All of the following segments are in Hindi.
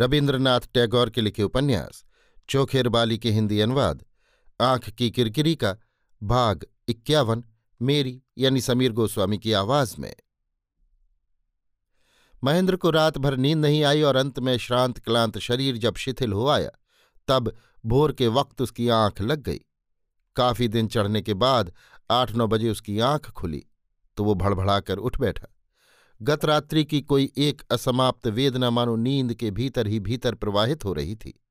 रविन्द्रनाथ टैगोर के लिखे उपन्यास, चोखेर बाली के हिंदी अनुवाद, आँख की किरकिरी का भाग इक्यावन, मेरी यानी समीर गोस्वामी की आवाज़ में। महेंद्र को रात भर नींद नहीं आई और अंत में श्रांत क्लांत शरीर जब शिथिल हो आया, तब भोर के वक्त उसकी आँख लग गई। काफ़ी दिन चढ़ने के बाद आठ नौ बजे उसकी आँख खुली तो वो भड़भड़ाकर उठ बैठा। गत रात्रि की कोई एक असमाप्त वेदना मानो नींद के भीतर ही भीतर प्रवाहित हो रही थी।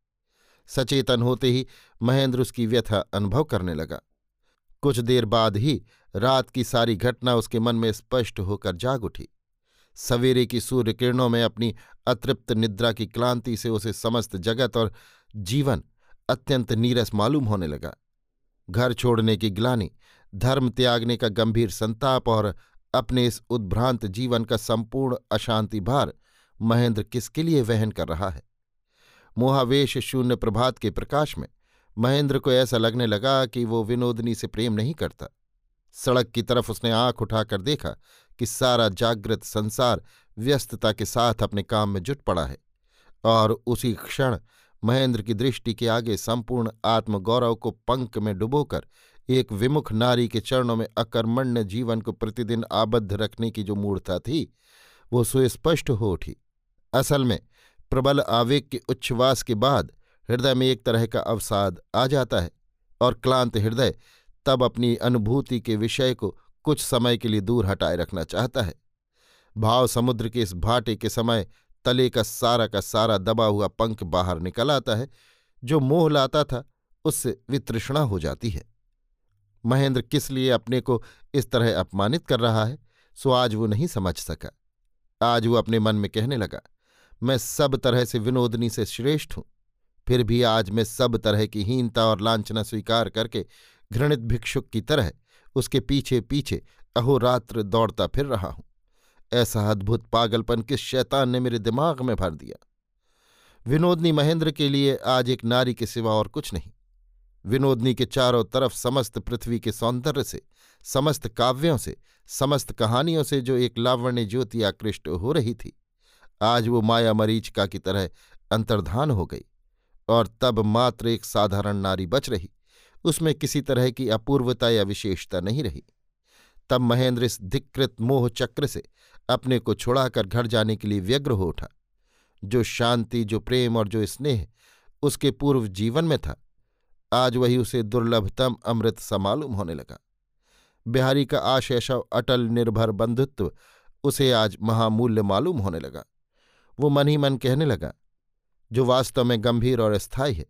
सचेतन होते ही महेंद्र उसकी व्यथा अनुभव करने लगा। कुछ देर बाद ही रात की सारी घटना उसके मन में स्पष्ट होकर जाग उठी। सवेरे की सूर्य किरणों में अपनी अतृप्त निद्रा की क्लांति से उसे समस्त जगत और जीवन अत्यंत नीरस मालूम होने लगा। घर छोड़ने की ग्लानी, धर्म त्यागने का गंभीर संताप और अपने इस उद्भ्रांत जीवन का संपूर्ण अशांति भार महेंद्र किसके लिए वहन कर रहा है? मोहावेश शून्य प्रभात के प्रकाश में महेंद्र को ऐसा लगने लगा कि वो विनोदनी से प्रेम नहीं करता। सड़क की तरफ़ उसने आँख उठाकर देखा कि सारा जागृत संसार व्यस्तता के साथ अपने काम में जुट पड़ा है और उसी क्षण महेंद्र की दृष्टि के आगे संपूर्ण आत्मगौरव को पंक में डुबोकर एक विमुख नारी के चरणों में अकर्मण्य जीवन को प्रतिदिन आबद्ध रखने की जो मूर्ता थी, वो सुस्पष्ट हो उठी। असल में, प्रबल आवेग के उच्छ्वास के बाद हृदय में एक तरह का अवसाद आ जाता है और क्लांत हृदय तब अपनी अनुभूति के विषय को कुछ समय के लिए दूर हटाए रखना चाहता है। भाव समुद्र के इस भाटे के समय तले का सारा का सारा दबा हुआ पंख बाहर निकल आता है, जो मोह लाता था, उससे वितृष्णा हो जाती है। महेंद्र किस लिए अपने को इस तरह अपमानित कर रहा है? सो आज वो नहीं समझ सका। आज वो अपने मन में कहने लगा, मैं सब तरह से विनोदनी से श्रेष्ठ हूँ। फिर भी आज मैं सब तरह की हीनता और लांछना स्वीकार करके घृणित भिक्षुक की तरह उसके पीछे पीछे अहोरात्र दौड़ता फिर रहा हूँ। ऐसा अद्भुत पागलपन किस शैतान ने मेरे दिमाग में भर दिया? विनोदनी महेंद्र के लिए आज एक नारी के सिवा और कुछ नहीं। विनोदनी के चारों तरफ़ समस्त पृथ्वी के सौंदर्य से, समस्त काव्यों से, समस्त कहानियों से जो एक लावण्य ज्योति आकृष्ट हो रही थी, आज वो माया मरीचिका की तरह अंतर्धान हो गई और तब मात्र एक साधारण नारी बच रही, उसमें किसी तरह की अपूर्वता या विशेषता नहीं रही। तब महेंद्र इस धिकृत मोह चक्र से अपने को छुड़ाकर घर जाने के लिए व्यग्र हो उठा। जो शांति, जो प्रेम और जो स्नेह उसके पूर्व जीवन में था आज वही उसे दुर्लभतम अमृत समालूम होने लगा। बिहारी का आशयशव अटल निर्भर बंधुत्व उसे आज महामूल्य मालूम होने लगा। वो मन ही मन कहने लगा, जो वास्तव में गंभीर और स्थायी है,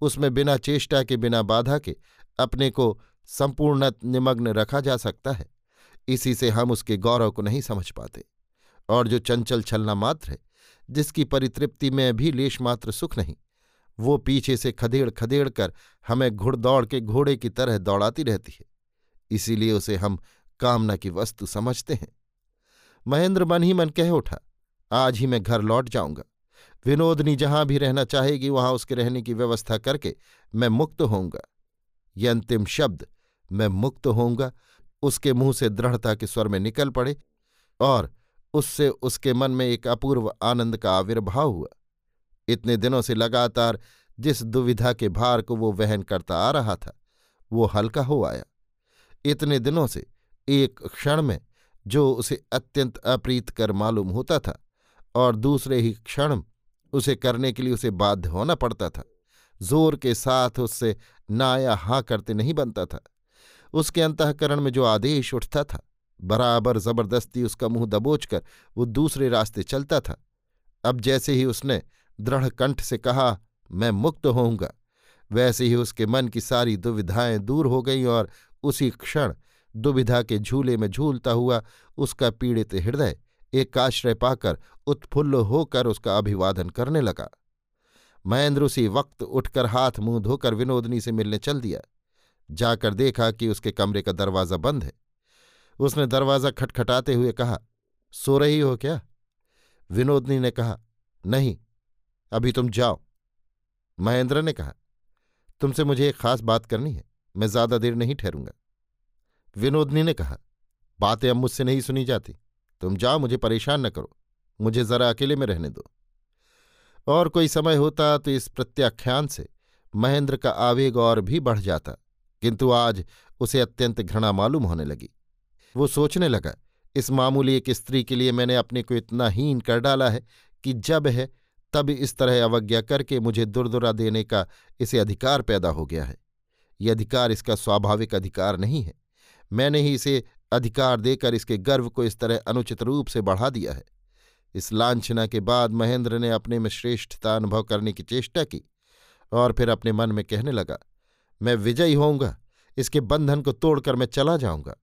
उसमें बिना चेष्टा के, बिना बाधा के अपने को संपूर्ण निमग्न रखा जा सकता है। इसी से हम उसके गौरव को नहीं समझ पाते। और जो चंचल छलना मात्र है, जिसकी परितृप्ति में भी लेश मात्र सुख नहीं वो पीछे से खदेड़ खदेड़ कर हमें घुड़दौड़ के घोड़े की तरह दौड़ाती रहती है। इसीलिए उसे हम कामना की वस्तु समझते हैं। महेंद्र मन ही मन कह उठा, आज ही मैं घर लौट जाऊँगा। विनोदनी जहाँ भी रहना चाहेगी, वहाँ उसके रहने की व्यवस्था करके मैं मुक्त होऊँगा। ये अंतिम शब्द, मैं मुक्त होऊँगा। उसके मुँह से दृढ़ता के स्वर में निकल पड़े और उससे उसके मन में एक अपूर्व आनंद का आविर्भाव हुआ। इतने दिनों से लगातार जिस दुविधा के भार को वो वहन करता आ रहा था, वो हल्का हो आया। इतने दिनों से, एक क्षण में, जो उसे अत्यंत अप्रीत कर मालूम होता था, और दूसरे ही क्षण उसे करने के लिए उसे बाध्य होना पड़ता था। ज़ोर के साथ उससे ना या हाँ करते नहीं बनता था। उसके अंतकरण में जो आदेश उठता था, बराबर ज़बरदस्ती उसका मुँह दबोच कर वो दूसरे रास्ते चलता था। अब जैसे ही उसने दृढ़ कंठ से कहा, मैं मुक्त होऊँगा। वैसे ही उसके मन की सारी दुविधाएँ दूर हो गईं और उसी क्षण दुविधा के झूले में झूलता हुआ उसका पीड़ित हृदय एक आश्रय पाकर उत्फुल्ल होकर उसका अभिवादन करने लगा। महेंद्र उसी वक्त उठकर हाथ मुँह धोकर विनोदनी से मिलने चल दिया। जाकर देखा कि उसके कमरे का दरवाज़ा बंद है। उसने दरवाज़ा खटखटाते हुए कहा, सो रही हो क्या? विनोदनी ने कहा, नहीं अभी तुम जाओ। महेंद्र ने कहा, तुमसे मुझे एक खास बात करनी है, मैं ज़्यादा देर नहीं ठहरूँगा। विनोदनी ने कहा, बातें अब मुझसे नहीं सुनी जाती। तुम जाओ, मुझे परेशान न करो, मुझे जरा अकेले में रहने दो। और कोई समय होता तो इस प्रत्याख्यान से महेंद्र का आवेग और भी बढ़ जाता, किंतु आज उसे अत्यंत घृणा मालूम होने लगी। वो सोचने लगा, इस मामूली एक स्त्री के लिए मैंने अपने को इतना हीन कर डाला है कि जब है तब इस तरह अवज्ञा करके मुझे दुर्दुरा देने का इसे अधिकार पैदा हो गया है। ये अधिकार इसका स्वाभाविक अधिकार नहीं है। मैंने ही इसे अधिकार देकर इसके गर्व को इस तरह अनुचित रूप से बढ़ा दिया है। इस लांछना के बाद महेंद्र ने अपने में श्रेष्ठता अनुभव करने की चेष्टा की और फिर अपने मन में कहने लगा, मैं विजयी होऊँगा। इसके बंधन को तोड़कर मैं चला जाऊँगा।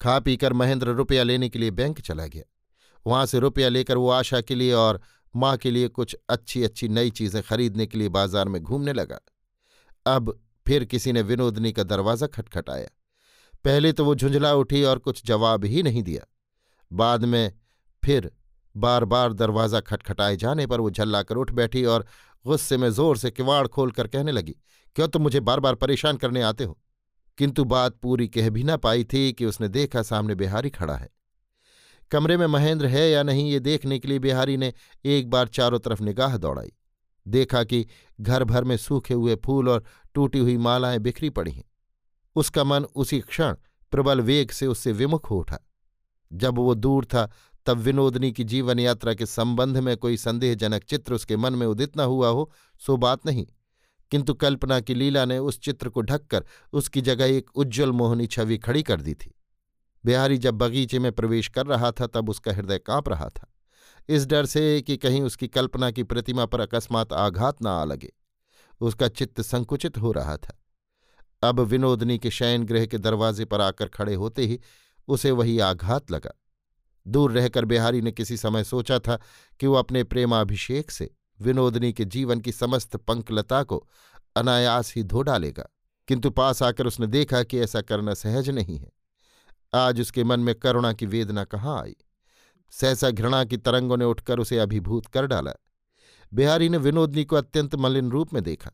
खा पीकर महेंद्र रुपया लेने के लिए बैंक चला गया। वहाँ से रुपया लेकर वो आशा के लिए और माँ के लिए कुछ अच्छी अच्छी नई चीज़ें खरीदने के लिए बाज़ार में घूमने लगा। अब फिर किसी ने विनोदनी का दरवाज़ा खटखटाया। पहले तो वो झुंझला उठी और कुछ जवाब ही नहीं दिया। बाद में फिर बार बार दरवाज़ा खटखटाए जाने पर वो झल्लाकर उठ बैठी और गुस्से में ज़ोर से किवाड़ खोलकर कहने लगी, क्यों तुम मुझे बार बार परेशान करने आते हो? किंतु बात पूरी कह भी ना पाई थी कि उसने देखा सामने बिहारी खड़ा है। कमरे में महेंद्र है या नहीं ये देखने के लिए बिहारी ने एक बार चारों तरफ़ निगाह दौड़ाई। देखा कि घर भर में सूखे हुए फूल और टूटी हुई मालाएँ बिखरी पड़ी हैं। उसका मन उसी क्षण प्रबल वेग से उससे विमुख हो उठा। जब वो दूर था, तब विनोदनी की जीवन यात्रा के संबंध में कोई संदेहजनक चित्र उसके मन में उदित न हुआ हो, सो बात नहीं। किंतु कल्पना की लीला ने उस चित्र को ढककर उसकी जगह एक उज्ज्वल मोहनी छवि खड़ी कर दी थी। बिहारी जब बगीचे में प्रवेश कर रहा था, तब उसका हृदय काँप रहा था। इस डर से कि कहीं उसकी कल्पना की प्रतिमा पर अकस्मात आघात न आ लगे, उसका चित्त संकुचित हो रहा था। अब विनोदनी के शयन गृह के दरवाजे पर आकर खड़े होते ही उसे वही आघात लगा। दूर रहकर बिहारी ने किसी समय सोचा था कि वो अपने प्रेमाभिषेक से विनोदनी के जीवन की समस्त पंकलता को अनायास ही धो डालेगा, किंतु पास आकर उसने देखा कि ऐसा करना सहज नहीं है। आज उसके मन में करुणा की वेदना कहाँ आई? सहसा घृणा की तरंगों ने उठकर उसे अभिभूत कर डाला। बिहारी ने विनोदनी को अत्यंत मलिन रूप में देखा।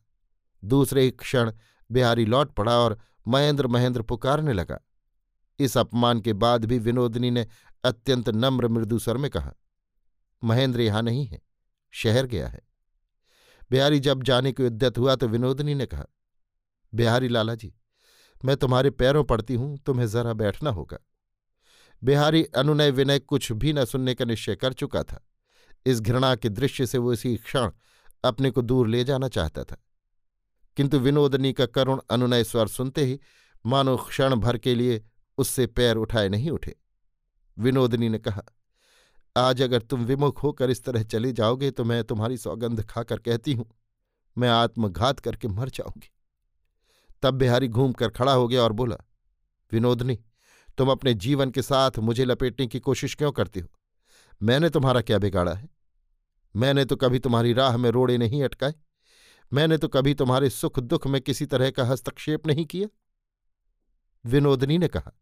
दूसरे ही क्षण बिहारी लौट पड़ा और महेंद्र महेंद्र पुकारने लगा। इस अपमान के बाद भी विनोदनी ने अत्यंत नम्र मृदु स्वर में कहा, महेंद्र यहाँ नहीं है, शहर गया है। बिहारी जब जाने को उद्यत हुआ तो विनोदनी ने कहा, बिहारी लाला जी मैं तुम्हारे पैरों पड़ती हूँ, तुम्हें जरा बैठना होगा। बिहारी अनुनय विनय कुछ भी न सुनने का निश्चय कर चुका था। इस घृणा के दृश्य से वो इसी क्षण अपने को दूर ले जाना चाहता था। किंतु विनोदनी का करुण अनुनय स्वर सुनते ही मानो क्षण भर के लिए उससे पैर उठाए नहीं उठे। विनोदनी ने कहा, आज अगर तुम विमुख होकर इस तरह चले जाओगे तो मैं तुम्हारी सौगंध खाकर कहती हूँ, मैं आत्मघात करके मर जाऊँगी। तब बिहारी घूम कर खड़ा हो गया और बोला, विनोदनी, तुम अपने जीवन के साथ मुझे लपेटने की कोशिश क्यों करती हो? मैंने तुम्हारा क्या बिगाड़ा है? मैंने तो कभी तुम्हारी राह में रोड़े नहीं अटकाए। मैंने तो कभी तुम्हारे सुख दुख में किसी तरह का हस्तक्षेप नहीं किया। विनोदनी ने कहा,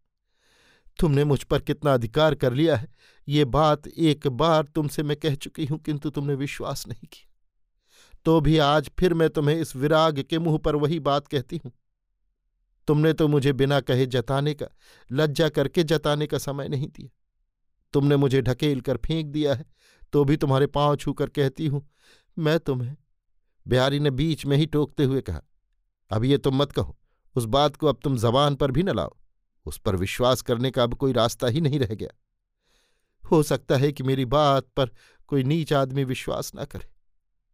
तुमने मुझ पर कितना अधिकार कर लिया है। ये बात एक बार तुमसे मैं कह चुकी हूँ, किंतु तुमने विश्वास नहीं किया। तो भी आज फिर मैं तुम्हें इस विराग के मुँह पर वही बात कहती हूँ। तुमने तो मुझे बिना कहे जताने का, लज्जा करके जताने का समय नहीं दिया। तुमने मुझे ढकेल कर फेंक दिया है तो भी तुम्हारे पाँव छूकर कहती हूँ, मैं तुम्हें। बिहारी ने बीच में ही टोकते हुए कहा, अब ये तुम मत कहो, उस बात को अब तुम जबान पर भी न लाओ, उस पर विश्वास करने का अब कोई रास्ता ही नहीं रह गया। हो सकता है कि मेरी बात पर कोई नीच आदमी विश्वास ना करे,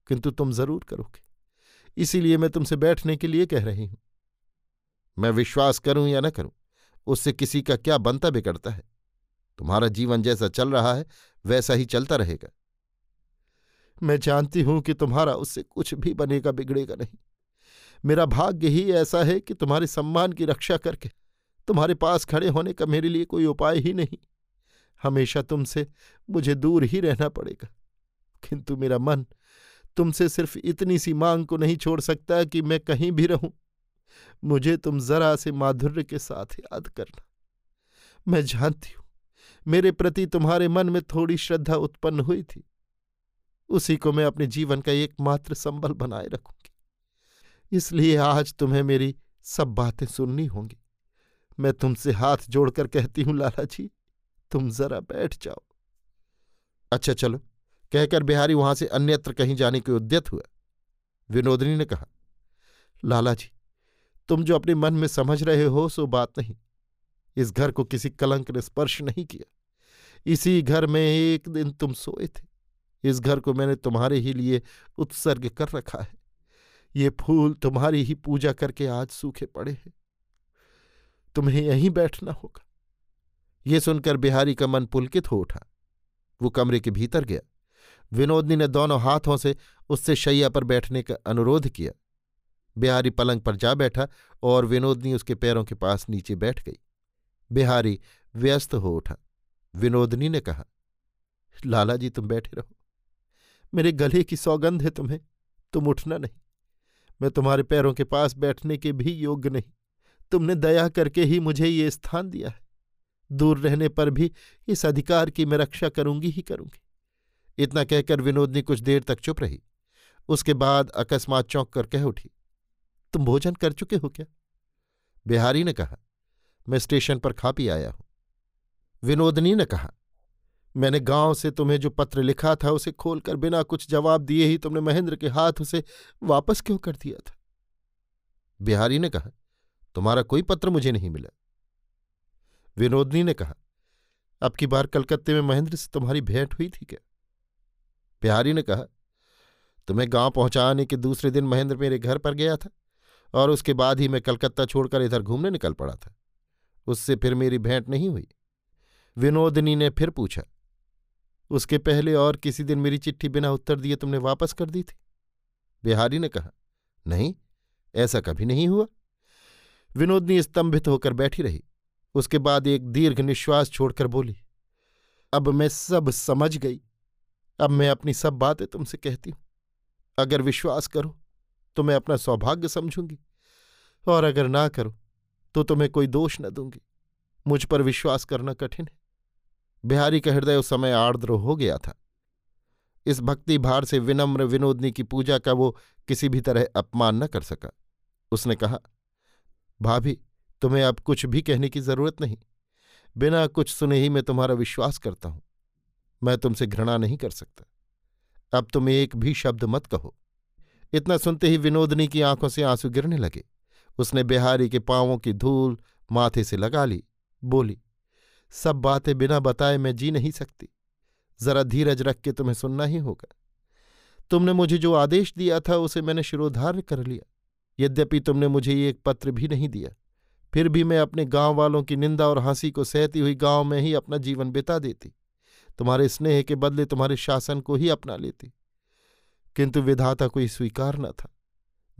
किंतु तुम ज़रूर करोगे। इसीलिए मैं तुमसे बैठने के लिए कह रही हूँ। मैं विश्वास करूँ या न करूँ, उससे किसी का क्या बनता बिगड़ता है? तुम्हारा जीवन जैसा चल रहा है, वैसा ही चलता रहेगा। मैं जानती हूँ कि तुम्हारा उससे कुछ भी बनेगा, बिगड़ेगा नहीं। मेरा भाग्य ही ऐसा है कि तुम्हारे सम्मान की रक्षा करके, तुम्हारे पास खड़े होने का मेरे लिए कोई उपाय ही नहीं। हमेशा तुमसे मुझे दूर ही रहना पड़ेगा। किंतु मेरा मन तुमसे सिर्फ़ इतनी सी मांग को नहीं छोड़ सकता कि मैं कहीं भी रहूँ। मुझे तुम जरा से माधुर्य के साथ याद करना। मैं जानती हूँ, मेरे प्रति तुम्हारे मन में थोड़ी श्रद्धा उत्पन्न हुई थी। उसी को मैं अपने जीवन का एकमात्र संबल बनाए रखूँगी। इसलिए आज तुम्हें मेरी सब बातें सुननी होंगी। मैं तुमसे हाथ जोड़कर कहती हूँ, लाला जी, तुम जरा बैठ जाओ। अच्छा चलो, कहकर बिहारी वहाँ से अन्यत्र कहीं जाने के उद्यत हुआ। विनोदनी ने कहा, लाला जी तुम जो अपने मन में समझ रहे हो, सो बात नहीं। इस घर को किसी कलंक ने स्पर्श नहीं किया। इसी घर में एक दिन तुम सोए थे। इस घर को मैंने तुम्हारे ही लिए उत्सर्ग कर रखा है। ये फूल तुम्हारी ही पूजा करके आज सूखे पड़े हैं। तुम्हें यहीं बैठना होगा। ये सुनकर बिहारी का मन पुलकित हो उठा। वो कमरे के भीतर गया। विनोदनी ने दोनों हाथों से उससे शैया पर बैठने का अनुरोध किया। बिहारी पलंग पर जा बैठा और विनोदनी उसके पैरों के पास नीचे बैठ गई। बिहारी व्यस्त हो उठा। विनोदनी ने कहा, लाला जी, तुम बैठे रहो। मेरे गले की सौगंध है तुम्हें। तुम उठना नहीं। मैं तुम्हारे पैरों के पास बैठने के भी योग्य नहीं। तुमने दया करके ही मुझे ये स्थान दिया है। दूर रहने पर भी इस अधिकार की मैं रक्षा करूँगी ही करूँगी। इतना कहकर विनोदनी कुछ देर तक चुप रही। उसके बाद अकस्मात चौंक कर कह उठी तुम भोजन कर चुके हो क्या? बिहारी ने कहा, मैं स्टेशन पर खा पी आया हूँ। विनोदनी ने कहा, मैंने गाँव से तुम्हें जो पत्र लिखा था उसे खोलकर बिना कुछ जवाब दिए ही तुमने महेंद्र के हाथ उसे वापस क्यों कर दिया था? बिहारी ने कहा, तुम्हारा कोई पत्र मुझे नहीं मिला। विनोदनी ने कहा, अब की बार कलकत्ते में महेंद्र से तुम्हारी भेंट हुई थी क्या? बिहारी ने कहा, तुम्हें गाँव पहुँचाने के दूसरे दिन महेंद्र मेरे घर पर गया था। और उसके बाद ही मैं कलकत्ता छोड़कर इधर घूमने निकल पड़ा था। उससे फिर मेरी भेंट नहीं हुई। विनोदनी ने फिर पूछा, उसके पहले और किसी दिन मेरी चिट्ठी बिना उत्तर दिए तुमने वापस कर दी थी? बिहारी ने कहा, नहीं, ऐसा कभी नहीं हुआ। विनोदनी स्तंभित होकर बैठी रही। उसके बाद एक दीर्घ निश्वास छोड़कर बोली, अब मैं सब समझ गई। अब मैं अपनी सब बातें तुमसे कहती हूँ। अगर विश्वास करो तो मैं अपना सौभाग्य समझूँगी। और अगर ना करो तो तुम्हें कोई दोष न दूँगी। मुझ पर विश्वास करना कठिन है। बिहारी का हृदय उस समय आर्द्र हो गया था। इस भक्ति भार से विनम्र विनोदनी की पूजा का वो किसी भी तरह अपमान न कर सका। उसने कहा, भाभी, तुम्हें अब कुछ भी कहने की ज़रूरत नहीं। बिना कुछ सुने ही मैं तुम्हारा विश्वास करता हूँ। मैं तुमसे घृणा नहीं कर सकता। अब तुम एक भी शब्द मत कहो। इतना सुनते ही विनोदनी की आँखों से आँसू गिरने लगे। उसने बिहारी के पांवों की धूल माथे से लगा ली। बोली, सब बातें बिना बताए मैं जी नहीं सकती। जरा धीरज रख के तुम्हें सुनना ही होगा। तुमने मुझे जो आदेश दिया था उसे मैंने शिरोधार्य कर लिया। यद्यपि तुमने मुझे ये एक पत्र भी नहीं दिया, फिर भी मैं अपने गाँव वालों की निंदा और हँसी को सहती हुई गाँव में ही अपना जीवन बिता देती। तुम्हारे स्नेह के बदले तुम्हारे शासन को ही अपना लेती। किंतु विधाता कोई स्वीकार न था।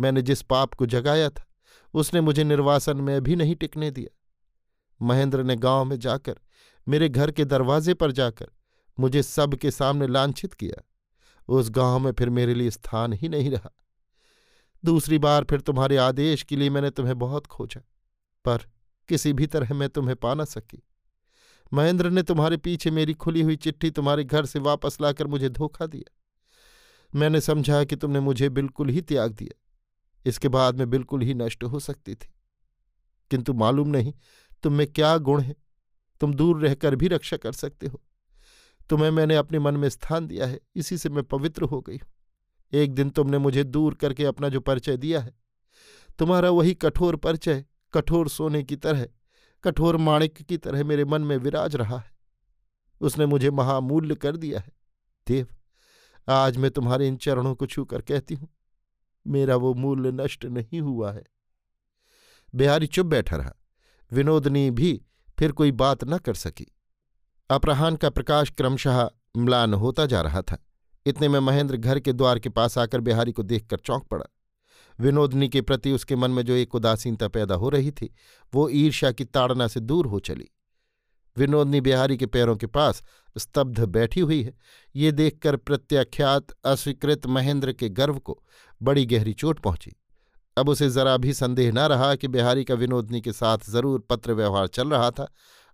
मैंने जिस पाप को जगाया था, उसने मुझे निर्वासन में भी नहीं टिकने दिया। महेंद्र ने गाँव में जाकर, मेरे घर के दरवाजे पर जाकर, मुझे सबके सामने लांछित किया। उस गाँव में फिर मेरे लिए स्थान ही नहीं रहा। दूसरी बार फिर तुम्हारे आदेश के लिए मैंने तुम्हें बहुत खोजा, पर किसी भी तरह मैं तुम्हें पा न सकी। महेंद्र ने तुम्हारे पीछे मेरी खुली हुई चिट्ठी तुम्हारे घर से वापस लाकर मुझे धोखा दिया। मैंने समझा कि तुमने मुझे बिल्कुल ही त्याग दिया। इसके बाद मैं बिल्कुल ही नष्ट हो सकती थी। किंतु मालूम नहीं तुम में क्या गुण है। तुम दूर रहकर भी रक्षा कर सकते हो। तुम्हें मैंने अपने मन में स्थान दिया है। इसी से मैं पवित्र हो गई हूँ। एक दिन तुमने मुझे दूर करके अपना जो परिचय दिया है, तुम्हारा वही कठोर परिचय, कठोर सोने की तरह, कठोर माणिक की तरह मेरे मन में विराज रहा है। उसने मुझे महामूल्य कर दिया है। देव आज मैं तुम्हारे इन चरणों को छूकर कहती हूँ, मेरा वो मूल्य नष्ट नहीं हुआ है। बिहारी चुप बैठा रहा। विनोदनी भी फिर कोई बात न कर सकी। अपराहन का प्रकाश क्रमशः म्लान होता जा रहा था। इतने में महेंद्र घर के द्वार के पास आकर बिहारी को देखकर चौंक पड़ा। विनोदनी के प्रति उसके मन में जो एक उदासीनता पैदा हो रही थी, वो ईर्ष्या की ताड़ना से दूर हो चली। विनोदनी बिहारी के पैरों के पास स्तब्ध बैठी हुई है। ये देखकर प्रत्याख्यात अस्वीकृत महेंद्र के गर्व को बड़ी गहरी चोट पहुँची। अब उसे जरा भी संदेह न रहा कि बिहारी का विनोदनी के साथ ज़रूर पत्र व्यवहार चल रहा था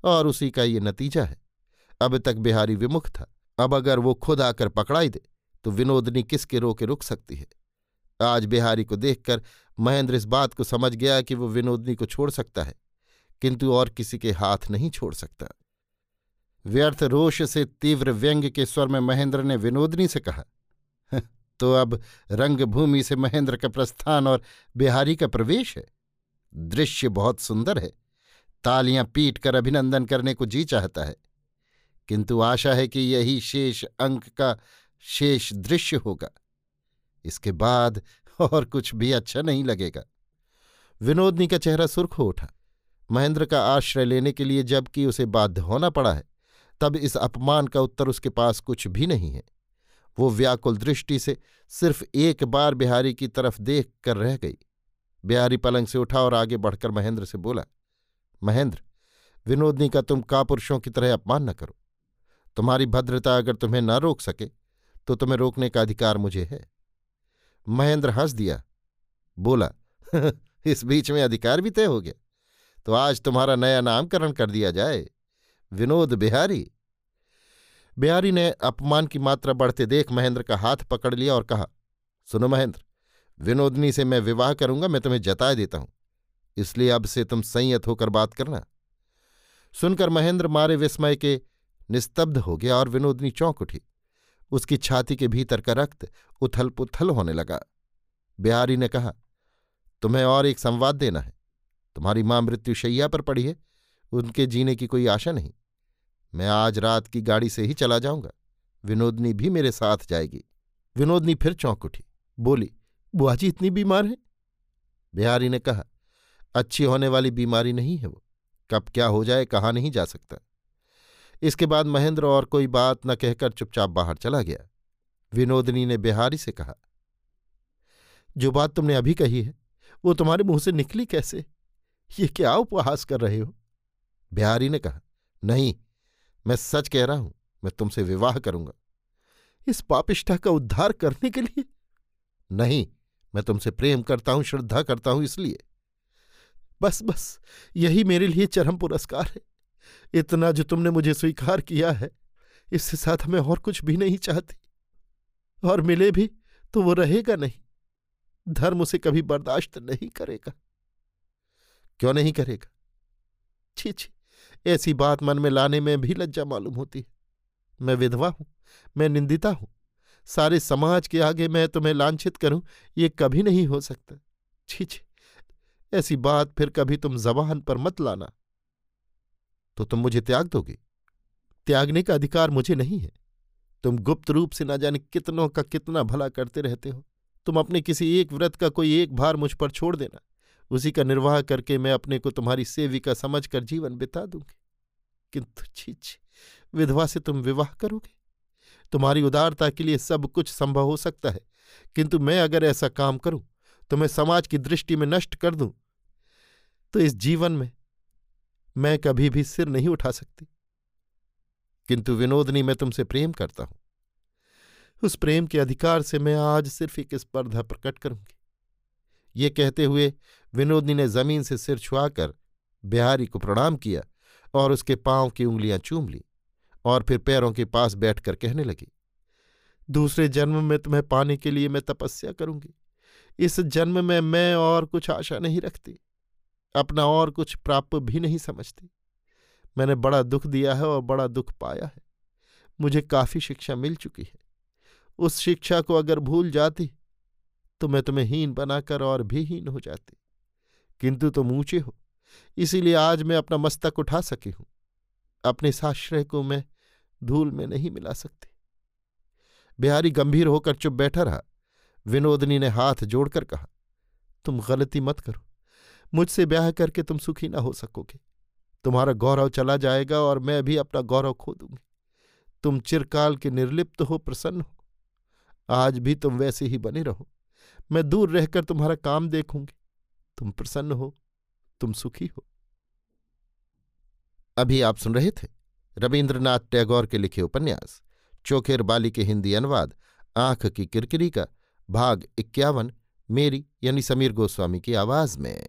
और उसी का ये नतीजा है। अब तक बिहारी विमुख था। अब अगर वो खुद आकर पकड़ाई दे तो विनोदनी किसके रोके रुक सकती है? आज बिहारी को देखकर महेंद्र इस बात को समझ गया कि वो विनोदनी को छोड़ सकता है। किंतु और किसी के हाथ नहीं छोड़ सकता। व्यर्थ रोष से तीव्र व्यंग के स्वर में महेंद्र ने विनोदनी से कहा तो अब रंगभूमि से महेंद्र का प्रस्थान और बिहारी का प्रवेश है। दृश्य बहुत सुंदर है। तालियाँ पीट कर अभिनंदन करने को जी चाहता है। किंतु आशा है कि यही शेष अंक का शेष दृश्य होगा। इसके बाद और कुछ भी अच्छा नहीं लगेगा। विनोदनी का चेहरा सुर्ख हो उठा। महेंद्र का आश्रय लेने के लिए जबकि उसे बाध्य होना पड़ा है, तब इस अपमान का उत्तर उसके पास कुछ भी नहीं है। वो व्याकुल दृष्टि से सिर्फ़ एक बार बिहारी की तरफ़ देख कर रह गई। बिहारी पलंग से उठा और आगे बढ़कर महेंद्र से बोला, महेंद्र, विनोदनी का तुम कापुरुषों की तरह अपमान न करो। तुम्हारी भद्रता अगर तुम्हें न रोक सके तो तुम्हें रोकने का अधिकार मुझे है। महेंद्र हंस दिया, बोला, इस बीच में अधिकार भी तय हो गया। तो आज तुम्हारा नया नामकरण कर दिया जाए। विनोद बिहारी। बिहारी ने अपमान की मात्रा बढ़ते देख महेंद्र का हाथ पकड़ लिया और कहा, सुनो महेंद्र, विनोदनी से मैं विवाह करूँगा, मैं तुम्हें जताए देता हूँ। इसलिए अब से तुम संयत होकर बात करना सुनकर महेंद्र मारे विस्मय के निस्तब्ध हो गया और विनोदनी चौंक उठी। उसकी छाती के भीतर का रक्त उथल पुथल होने लगा। बिहारी ने कहा, तुम्हें और एक संवाद देना है। तुम्हारी माँ मृत्युशैया पर पड़ी है, उनके जीने की कोई आशा नहीं। मैं आज रात की गाड़ी से ही चला जाऊँगा। विनोदनी भी मेरे साथ जाएगी। विनोदनी फिर चौंक उठी। बोली, बुआ जी इतनी बीमार है? बिहारी ने कहा, अच्छी होने वाली बीमारी नहीं है वो। कब क्या हो जाए, कहा नहीं जा सकता। इसके बाद महेंद्र और कोई बात न कहकर चुपचाप बाहर चला गया। विनोदनी ने बिहारी से कहा, जो बात तुमने अभी कही है, वो तुम्हारे मुँह से निकली कैसे? ये क्या उपहास कर रहे हो? बिहारी ने कहा, नहीं, मैं सच कह रहा हूँ, मैं तुमसे विवाह करूँगा। इस पापिष्ठा का उद्धार करने के लिए? नहीं, मैं तुमसे प्रेम करता हूँ, श्रद्धा करता हूँ इसलिए। बस बस, यही मेरे लिए चरम पुरस्कार है। इतना जो तुमने मुझे स्वीकार किया है, इससे साथ मैं और कुछ भी नहीं चाहती। और मिले भी तो वो रहेगा नहीं। धर्म उसे कभी बर्दाश्त नहीं करेगा। क्यों नहीं करेगा? छी छी, ऐसी बात मन में लाने में भी लज्जा मालूम होती है। मैं विधवा हूँ, मैं निंदिता हूँ। सारे समाज के आगे मैं तुम्हें लांछित करूँ, ये कभी नहीं हो सकता। छी छी, ऐसी बात फिर कभी तुम जबान पर मत लाना। तो तुम मुझे त्याग दोगे? त्यागने का अधिकार मुझे नहीं है। तुम गुप्त रूप से न जाने कितनों का कितना भला करते रहते हो। तुम अपने किसी एक व्रत का कोई एक भार मुझ पर छोड़ देना। उसी का निर्वाह करके मैं अपने को तुम्हारी सेविका समझ कर जीवन बिता दूँगी। किंतु छी छी विधवा से तुम विवाह करोगे? तुम्हारी उदारता के लिए सब कुछ संभव हो सकता है। किंतु मैं अगर ऐसा काम करूँ तो मैं समाज की दृष्टि में नष्ट कर दूँ। तो इस जीवन में मैं कभी भी सिर नहीं उठा सकती। किंतु विनोदनी मैं तुमसे प्रेम करता हूँ। उस प्रेम के अधिकार से मैं आज सिर्फ़ एक स्पर्धा प्रकट करूँगी। ये कहते हुए विनोदनी ने ज़मीन से सिर छुआकर बिहारी को प्रणाम किया और उसके पाँव की उंगलियाँ चूम ली और फिर पैरों के पास बैठकर कहने लगी, दूसरे जन्म में तुम्हें पाने के लिए मैं तपस्या करूँगी। इस जन्म में मैं और कुछ आशा नहीं रखती, अपना और कुछ प्राप्त भी नहीं समझती। मैंने बड़ा दुख दिया है और बड़ा दुख पाया है। मुझे काफ़ी शिक्षा मिल चुकी है। उस शिक्षा को अगर भूल जाती तो मैं तुम्हें हीन बनाकर और भी हीन हो जाती। किंतु तुम ऊँचे हो, इसीलिए आज मैं अपना मस्तक उठा सकी हूँ। अपने साश्रय को मैं धूल में नहीं मिला सकती। बिहारी गंभीर होकर चुप बैठा रहा। विनोदनी ने हाथ जोड़कर कहा, तुम गलती मत करो। मुझसे ब्याह करके तुम सुखी ना हो सकोगे। तुम्हारा गौरव चला जाएगा और मैं भी अपना गौरव खो दूँगी तुम चिरकाल के निर्लिप्त हो, प्रसन्न हो। आज भी तुम वैसे ही बने रहो। मैं दूर रहकर तुम्हारा काम देखूँगी। तुम प्रसन्न हो, तुम सुखी हो। अभी आप सुन रहे थे रविन्द्रनाथ टैगोर के लिखे उपन्यास, चोखेर बाली के हिंदी अनुवाद, आँख की किरकिरी का, भाग इक्यावन, मेरी यानी समीर गोस्वामी की आवाज़ में।